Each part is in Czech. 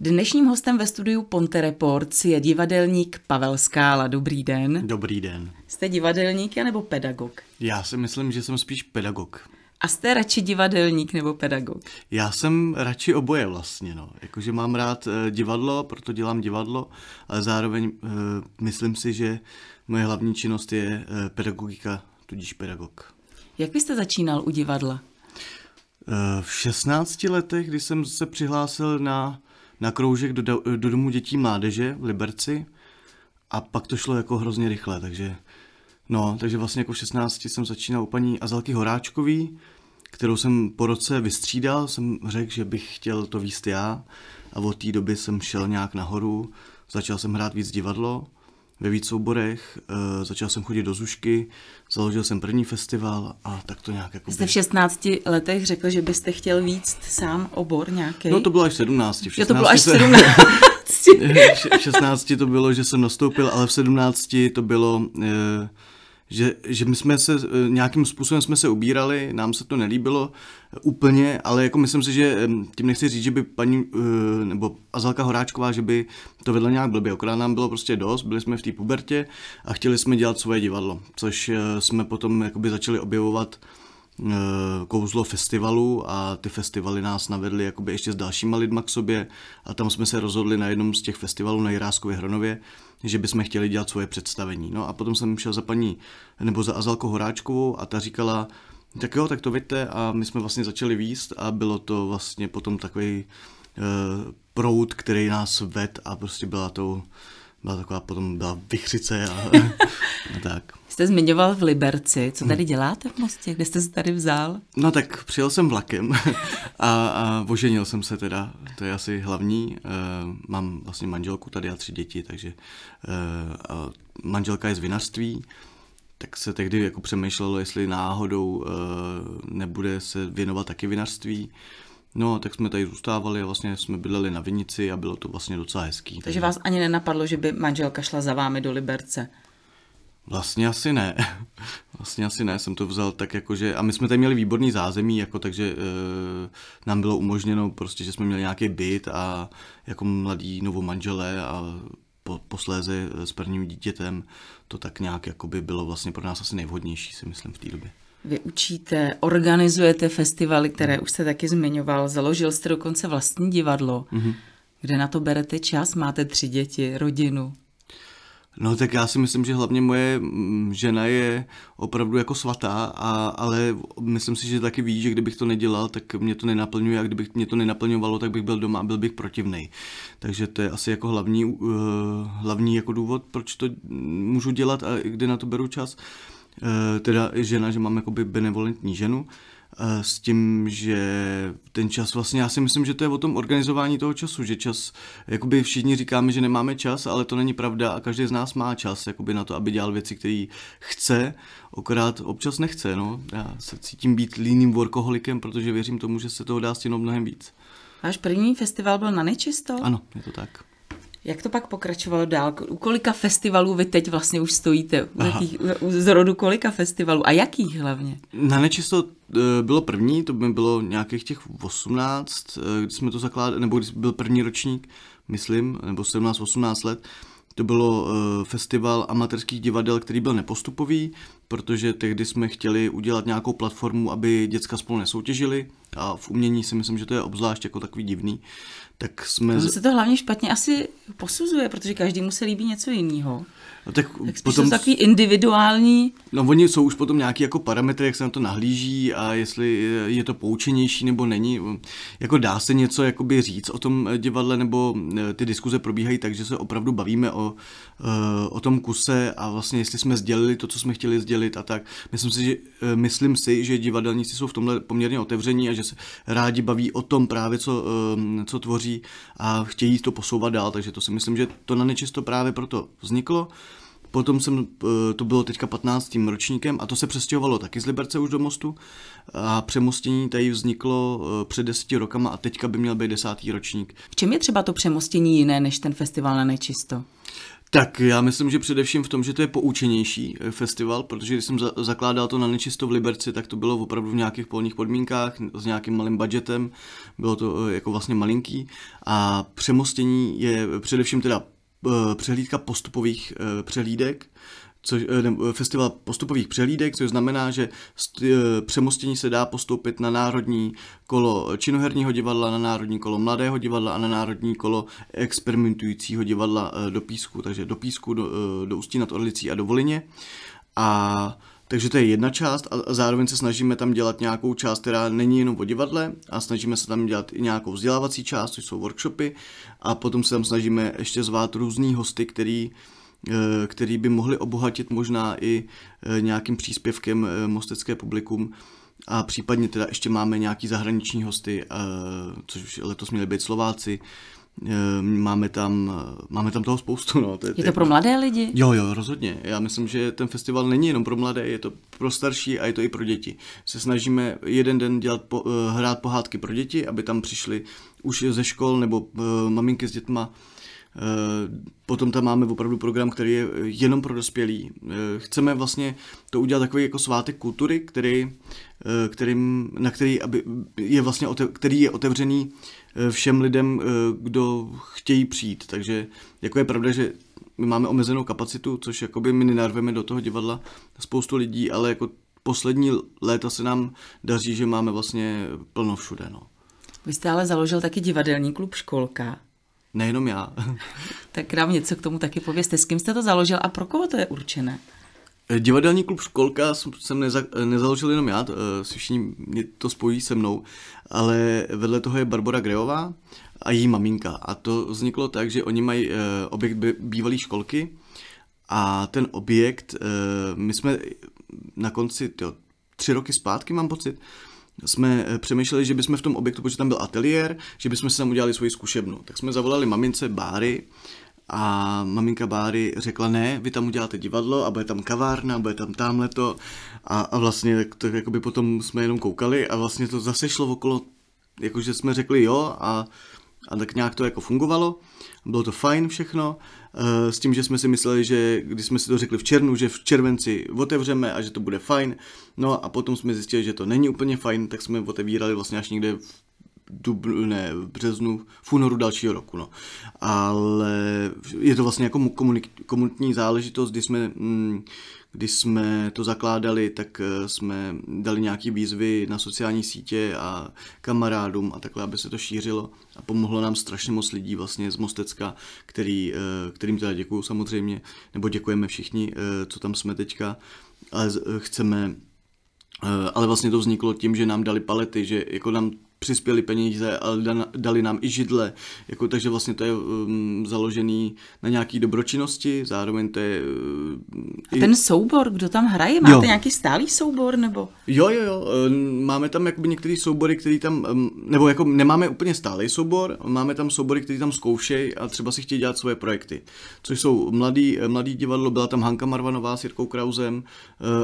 Dnešním hostem ve studiu Ponte Reports je divadelník Pavel Skála. Dobrý den. Dobrý den. Jste divadelník nebo pedagog? Já si myslím, že jsem spíš pedagog. A jste radši divadelník nebo pedagog? Já jsem radši oboje vlastně, no. Jakože mám rád uh, divadlo, proto dělám divadlo, ale zároveň uh, myslím si, že moje hlavní činnost je uh, pedagogika, tudíž pedagog. Jak byste začínal u divadla? V 16 letech, kdy jsem se přihlásil na, na kroužek do, do Domu dětí mládeže v Liberci a pak to šlo jako hrozně rychle, takže no, takže vlastně jako v 16 jsem začínal u paní Azalky Horáčkový, kterou jsem po roce vystřídal, jsem řekl, že bych chtěl to výst já a od té doby jsem šel nějak nahoru, začal jsem hrát víc divadlo ve víc souborech, uh, začal jsem chodit do Zušky, založil jsem první festival a tak to nějak jako... Jste v 16 letech řekl, že byste chtěl víc sám obor nějaký? No to bylo až v 17. V 16 jo, to bylo až v 17. v 16 to bylo, že jsem nastoupil, ale v 17 to bylo... Uh, že, že my jsme se eh, nějakým způsobem jsme se ubírali, nám se to nelíbilo úplně, ale jako myslím si, že tím nechci říct, že by paní eh, nebo Azalka Horáčková, že by to vedla nějak blbě, akorát nám bylo prostě dost, byli jsme v té pubertě a chtěli jsme dělat svoje divadlo, což eh, jsme potom jakoby začali objevovat kouzlo festivalu a ty festivaly nás navedly jakoby ještě s dalšíma lidma k sobě a tam jsme se rozhodli na jednom z těch festivalů na Jiráskově Hronově, že bychom chtěli dělat svoje představení. No a potom jsem šel za paní, nebo za Azalko Horáčkovou a ta říkala, tak jo, tak to vidíte a my jsme vlastně začali výst a bylo to vlastně potom takový uh, prout, který nás ved a prostě byla to byla taková potom byla vychřice a, a tak. Jste zmiňoval v Liberci, co tady děláte v Mostě, kde jste se tady vzal? No tak přijel jsem vlakem a, a oženil jsem se teda, to je asi hlavní. E, mám vlastně manželku tady a tři děti, takže e, a manželka je z vinařství, tak se tehdy jako přemýšlelo, jestli náhodou e, nebude se věnovat taky vinařství. No, tak jsme tady zůstávali a vlastně jsme bydleli na Vinici a bylo to vlastně docela hezký. Takže vás ani nenapadlo, že by manželka šla za vámi do Liberce? Vlastně asi ne. Vlastně asi ne, jsem to vzal tak jako, že... A my jsme tady měli výborný zázemí, jako takže e, nám bylo umožněno prostě, že jsme měli nějaký byt a jako mladí novomanželé a po, posléze s prvním dítětem to tak nějak jako by bylo vlastně pro nás asi nejvhodnější, si myslím, v té době. Vy učíte, organizujete festivaly, které už jste taky zmiňoval, založil jste dokonce vlastní divadlo. Mm-hmm. Kde na to berete čas? Máte tři děti, rodinu. No tak já si myslím, že hlavně moje mm, žena je opravdu jako svatá, a, ale myslím si, že taky ví, že kdybych to nedělal, tak mě to nenaplňuje a kdybych mě to nenaplňovalo, tak bych byl doma a byl bych protivný. Takže to je asi jako hlavní, uh, hlavní jako důvod, proč to můžu dělat a kde na to beru čas. Uh, teda žena, že mám jakoby benevolentní ženu, eh, s tím, že ten čas vlastně, já si myslím, že to je o tom organizování toho času, že čas, jakoby všichni říkáme, že nemáme čas, ale to není pravda a každý z nás má čas jakoby na to, aby dělal věci, které chce, okorát občas nechce, no. Já se cítím být líným workoholikem, protože věřím tomu, že se toho dá stěnout mnohem víc. Váš první festival byl na nečisto? Ano, je to tak. Jak to pak pokračovalo dál? U kolika festivalů vy teď vlastně už stojíte? U jakých, u, z rodu kolika festivalů? A jakých hlavně? Na nečisto eh, bylo první, to by bylo nějakých těch 18, eh, kdy jsme to zakládali, nebo když byl první ročník, myslím, nebo 17-18 let, to bylo uh, festival amatérských divadel, který byl nepostupový, protože tehdy jsme chtěli udělat nějakou platformu, aby děcka spolu nesoutěžili a v umění si myslím, že to je obzvlášť jako takový divný. Tak jsme... To se to hlavně špatně asi posuzuje, protože každý mu se líbí něco jiného. No tak, tak potom jsou takový individuální. No oni jsou už potom nějaký jako parametry, jak se na to nahlíží a jestli je to poučenější nebo není. Jako dá se něco jakoby říct o tom divadle nebo eh, ty diskuze probíhají tak, že se opravdu bavíme o, eh, o tom kuse a vlastně jestli jsme sdělili to, co jsme chtěli sdělit a tak. Myslím si, že, eh, myslím si, že divadelníci jsou v tomhle poměrně otevření a že se rádi baví o tom právě, co, co tvoří a chtějí to posouvat dál, takže to si myslím, že to na nečisto právě proto vzniklo. Potom jsem, eh, to bylo teďka 15. ročníkem a to se přestěhovalo taky z Liberce už do Mostu a přemostění tady vzniklo eh, před deseti rokama a teďka by měl být desátý ročník. V čem je třeba to přemostění jiné než ten festival na nečisto? Tak já myslím, že především v tom, že to je poučenější eh, festival, protože když jsem za- zakládal to na Nečisto v Liberci, tak to bylo opravdu v nějakých polních podmínkách, s nějakým malým budgetem, bylo to jako vlastně malinký a přemostění je především teda přehlídka postupových přehlídek, což, eh, festival postupových přehlídek, což znamená, že eh, přemostění se dá postoupit na národní kolo činoherního divadla, na národní kolo mladého divadla a na národní kolo experimentujícího divadla eh, do Písku, takže do Písku, do, do Ústí nad Orlicí a do Volině. A takže to je jedna část a zároveň se snažíme tam dělat nějakou část, která není jenom o divadle a snažíme se tam dělat i nějakou vzdělávací část, což jsou workshopy a potom se tam snažíme ještě zvát různý hosty, který Eh, který by mohli obohatit možná i eh, nějakým příspěvkem eh, mostecké publikum. A případně teda ještě máme nějaký zahraniční hosty, což letos měli být Slováci, Máme tam, máme tam toho spoustu. No. To je, je to pro mladé lidi? Jo, jo, rozhodně. Já myslím, že ten festival není jenom pro mladé, je to pro starší a je to i pro děti. Se snažíme jeden den dělat po, hrát pohádky pro děti, aby tam přišli už ze škol nebo maminky s dětma Eh, potom tam máme opravdu program, který je jenom pro dospělí. Eh, chceme vlastně to udělat takový jako svátek kultury, který, eh, kterým, na který, aby je vlastně, který je otevřený všem lidem, kdo chtějí přijít. Takže jako je pravda, že my máme omezenou kapacitu, což jakoby my nenarveme do toho divadla spoustu lidí, ale jako poslední léta se nám daří, že máme vlastně plno všude. No. Vy jste ale založil taky divadelní klub Školka. Nejenom já. tak nám něco k tomu taky pověste. S kým jste to založil a pro koho to je určené? Divadelní klub Školka jsem neza, nezaložil jenom já, to, eh, si všichni mě to spojí se mnou, ale vedle toho je Barbara Greová a její maminka. A to vzniklo tak, že oni mají eh, objekt bývalé školky a ten objekt, eh, my jsme na konci, tyjo, tři roky zpátky mám pocit, jsme eh, přemýšleli, že bychom v tom objektu, protože tam byl ateliér, že bychom si tam udělali svoji zkušebnu. Tak jsme zavolali mamince Báry a maminka Báry řekla, ne, vy tam uděláte divadlo a bude tam kavárna, bude tam tamhle to a, a vlastně tak, tak jakoby potom jsme jenom koukali a vlastně to zase šlo okolo, jakože jsme řekli jo a, a tak nějak to jako fungovalo. Bylo to fajn všechno, eh, s tím, že jsme si mysleli, že když jsme si to řekli v červnu, že v červenci otevřeme a že to bude fajn, no a potom jsme zjistili, že to není úplně fajn, tak jsme otevírali vlastně až někde v dubnu, ne, v březnu, v únoru dalšího roku, no. Ale je to vlastně jako komunitní záležitost, kdy jsme mm, když jsme to zakládali, tak eh, jsme dali nějaké výzvy na sociální sítě a kamarádům a takhle, aby se to šířilo a pomohlo nám strašně moc lidí vlastně z Mostecka, který, eh, kterým teda děkuju samozřejmě, nebo děkujeme všichni, eh, co tam jsme teďka, ale chceme ale vlastně to vzniklo tím, že nám dali palety, že jako nám přispěli peníze, ale dali nám i židle, jako, takže vlastně to je um, založený na nějaký dobročinnosti, zároveň to je... Uh, A ten soubor, kdo tam hraje, máte jo. nějaký stálý soubor, nebo? Jo, jo, jo, um, máme tam jakoby některé soubory, který tam, um, nebo jako nemáme úplně stálý soubor, máme tam soubory, který tam zkoušejí a třeba si chtějí dělat svoje projekty, což jsou mladý, mladý divadlo, byla tam Hanka Marvanová s Jirkou Krauzem uh,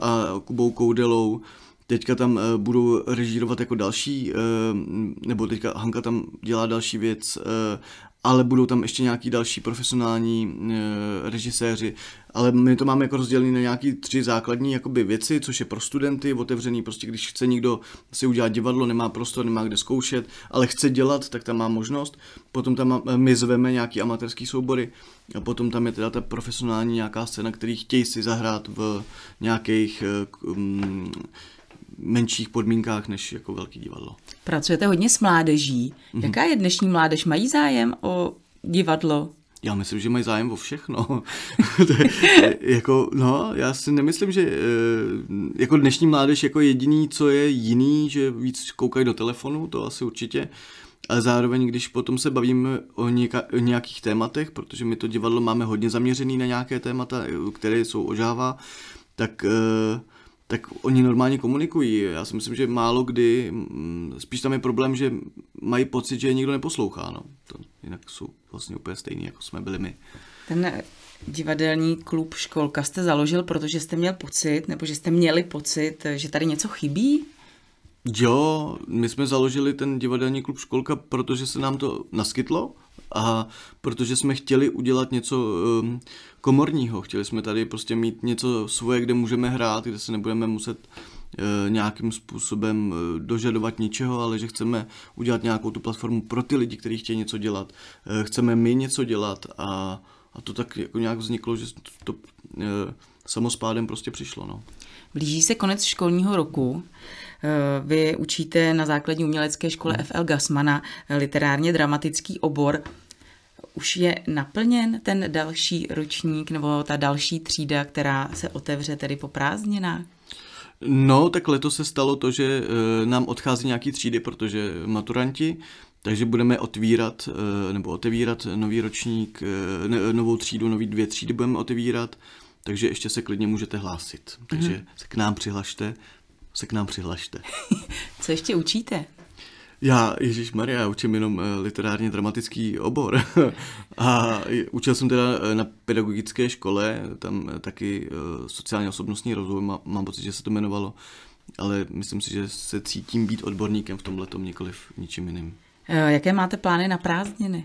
a Kubou Koudelou, Teďka tam uh, budou režírovat jako další, uh, nebo teďka Hanka tam dělá další věc, uh, ale budou tam ještě nějaký další profesionální uh, režiséři. Ale my to máme jako rozdělené na nějaký tři základní jakoby věci, což je pro studenty otevřený, prostě když chce někdo si udělat divadlo, nemá prostor, nemá kde zkoušet, ale chce dělat, tak tam má možnost. Potom tam my zveme nějaký amatérský soubory a potom tam je teda ta profesionální nějaká scéna, který chtějí si zahrát v nějakých um, menších podmínkách než jako velký divadlo. Pracujete hodně s mládeží. Mm-hmm. Jaká je dnešní mládež? Mají zájem o divadlo? Já myslím, že mají zájem o všechno. jako, no, já si nemyslím, že eh, jako dnešní mládež jako jediný, co je jiný, že víc koukají do telefonu, to asi určitě. Ale zároveň, když potom se bavíme o, něka, o nějakých tématech, protože my to divadlo máme hodně zaměřený na nějaké témata, které jsou ožává, tak uh, tak oni normálně komunikují. Já si myslím, že málo kdy, mm, spíš tam je problém, že mají pocit, že je nikdo neposlouchá. No. To jinak jsou vlastně úplně stejný, jako jsme byli my. Ten divadelní klub Školka jste založil, protože jste měl pocit, nebo že jste měli pocit, že tady něco chybí? Jo, my jsme založili ten divadelní klub Školka, protože se nám to naskytlo a protože jsme chtěli udělat něco um, komorního, chtěli jsme tady prostě mít něco svoje, kde můžeme hrát, kde se nebudeme muset uh, nějakým způsobem uh, dožadovat ničeho, ale že chceme udělat nějakou tu platformu pro ty lidi, kteří chtějí něco dělat. Uh, chceme my něco dělat a, a to tak jako nějak vzniklo, že to, samospádem prostě přišlo. No. Blíží se konec školního roku. Vy učíte na základní umělecké škole hmm. FL Gasmana literárně dramatický obor. Už je naplněn ten další ročník nebo ta další třída, která se otevře tedy po prázdninách? No, tak letos se stalo to, že e, nám odchází nějaký třídy, protože maturanti, takže budeme otvírat, nebo otevírat nový ročník, novou třídu, nový dvě třídy budeme otevírat, takže ještě se klidně můžete hlásit. Takže mm-hmm. se k nám přihlašte, se k nám přihlašte. Co ještě učíte? Já, Ježíš Maria, učím jenom eh, literárně dramatický obor. a učil jsem teda eh, na pedagogické škole, tam eh, taky sociálně osobnostní rozvoj, mám pocit, že se to jmenovalo, ale myslím si, že se cítím být odborníkem v tomhle, nikoliv ničím jiným. Jaké máte plány na prázdniny?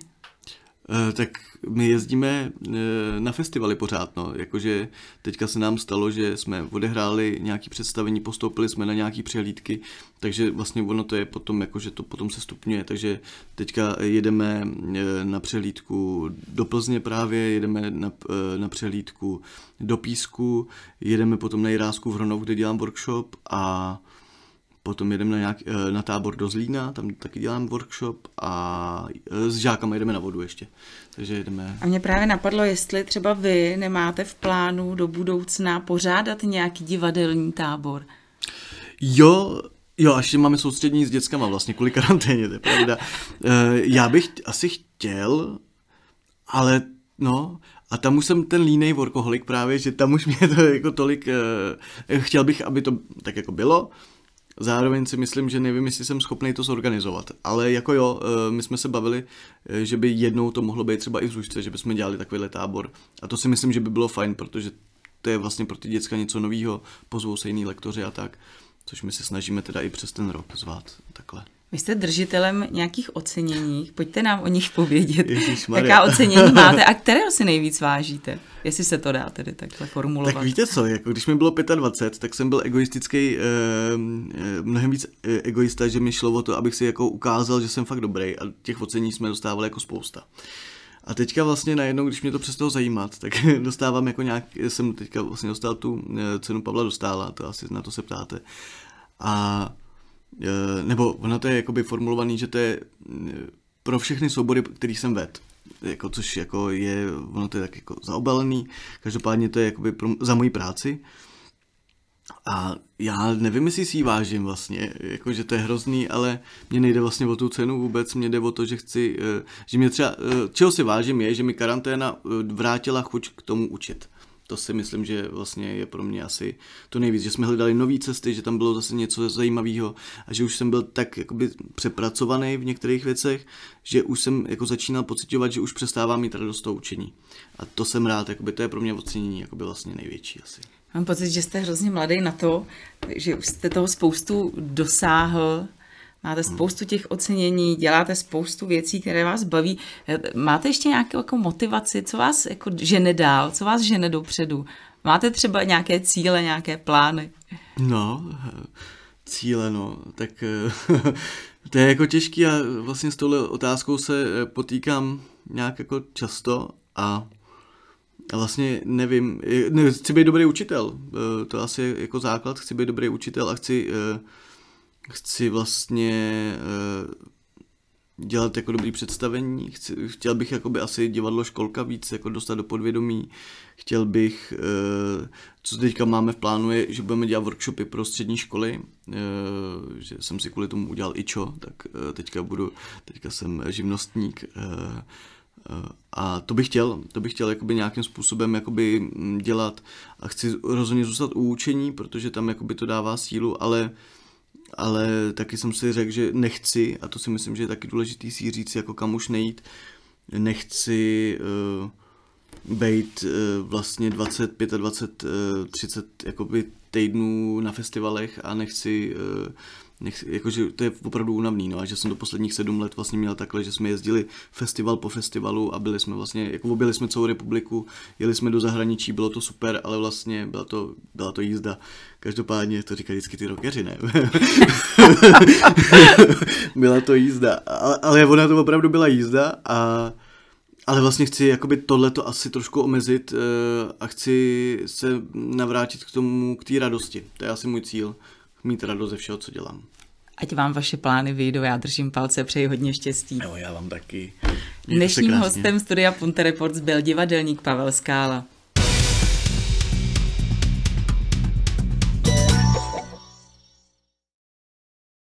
Eh, tak my jezdíme eh, na festivaly pořád, no. Jakože teďka se nám stalo, že jsme odehráli nějaké představení, postoupili jsme na nějaké přehlídky, takže vlastně ono to je potom, jakože to potom se stupňuje, takže teďka jedeme eh, na přehlídku do Plzně právě, jedeme na, na přehlídku do Písku, jedeme potom na Jirásku v Hronov, kde dělám workshop a Potom jedeme na, nějak, eh, na tábor do Zlína, tam taky dělám workshop a eh, s žákama jedeme na vodu ještě. Takže jedeme... A mě právě napadlo, jestli třeba vy nemáte v plánu do budoucna pořádat nějaký divadelní tábor. Jo, Jo, až máme soustřední s dětskama vlastně kvůli karanténě, to je pravda. Eh, já bych asi chtěl, ale no, a tam už jsem ten línej workoholik právě, že tam už mě to jako tolik, chtěl bych, aby to tak jako bylo, Zároveň si myslím, že nevím, jestli jsem schopný to zorganizovat. Ale jako jo, eh, my jsme se bavili, eh, že by jednou to mohlo být třeba i v Zůžce, že bychom dělali takovýhle tábor. A to si myslím, že by bylo fajn, protože to je vlastně pro ty děcka něco nového, pozvou se jiný lektoři a tak, což my se snažíme teda i přes ten rok zvát takhle. Vy jste držitelem nějakých ocenění, pojďte nám o nich povědět. Jaká ocenění máte a které si nejvíc vážíte? Jestli se to dá tedy takhle formulovat. Tak víte co, jako když mi bylo 25, tak jsem byl egoistický, eh, eh, mnohem víc eh, egoista, že mi šlo o to, abych si jako ukázal, že jsem fakt dobrý a těch ocení jsme dostávali jako spousta. A teďka vlastně najednou, když mě to přestalo zajímat, tak dostávám jako nějak, jsem teďka vlastně dostal tu eh, cenu Pavla Dostála, to asi na to se ptáte. A nebo ono to je jakoby formulovaný, že to je eh, pro všechny soubory, který jsem ved. Jako, což jako je, ono to je tak jako zaobalený, každopádně to je jakoby pro, za moji práci. A já nevím, jestli si ji vážím vlastně, jako, že to je hrozný, ale mě nejde vlastně o tu cenu vůbec, mě jde o to, že chci, eh, že mě třeba, čeho si vážím je, že mi karanténa vrátila chuť k tomu učit to si myslím, že vlastně je pro mě asi to nejvíc, že jsme hledali nové cesty, že tam bylo zase něco zajímavého a že už jsem byl tak jakoby přepracovaný v některých věcech, že už jsem jako začínal pocitovat, že už přestávám mít radost toho učení. A to jsem rád, jakoby to je pro mě ocenění jakoby vlastně největší asi. Mám pocit, že jste hrozně mladý na to, že už jste toho spoustu dosáhl, Máte spoustu těch ocenění, děláte spoustu věcí, které vás baví. Máte ještě nějakou jako motivaci, co vás jako žene dál, co vás žene dopředu? Máte třeba nějaké cíle, nějaké plány? No, cíle, no, tak to je jako těžký a vlastně s touhle otázkou se potýkám nějak jako často a vlastně nevím, ne, chci být dobrý učitel, to asi je jako základ, chci být dobrý učitel a chci chci vlastně uh, dělat jako dobrý představení, chci, chtěl bych jakoby asi divadlo školka víc jako dostat do podvědomí, chtěl bych, uh, co teďka máme v plánu je, že budeme dělat workshopy pro střední školy, uh, že jsem si kvůli tomu udělal ičo, tak uh, teďka budu, teďka jsem živnostník, uh, a to bych chtěl, to bych chtěl jakoby nějakým způsobem jakoby mm, dělat. A chci rozhodně zůstat u učení, protože tam jakoby to dává sílu, ale uh, ale taky jsem si řekl, že nechci, a to si myslím, že je taky důležitý si říct, jako kam už nejít, nechci uh, být vlastně 25 a 20, 30 jakoby týdnů na festivalech a nechci nech, jakože to je opravdu únavný, no a že jsem do posledních sedm let vlastně měl takhle, že jsme jezdili festival po festivalu a byli jsme vlastně, jako objeli jsme celou republiku, jeli jsme do zahraničí, bylo to super, ale vlastně byla to, byla to jízda. Každopádně to říkají vždycky ty rockeři, ne? byla to jízda, ale, ale ona to opravdu byla jízda a ale vlastně chci jakoby tohleto asi trošku omezit uh, a chci se navrátit k tomu, k té radosti. To je asi můj cíl mít radost ze všeho, co dělám. Ať vám vaše plány vyjdou, já držím palce, přeji hodně štěstí. Jo, já vám taky. Dnešním hostem studia Punte Reports byl divadelník Pavel Skála.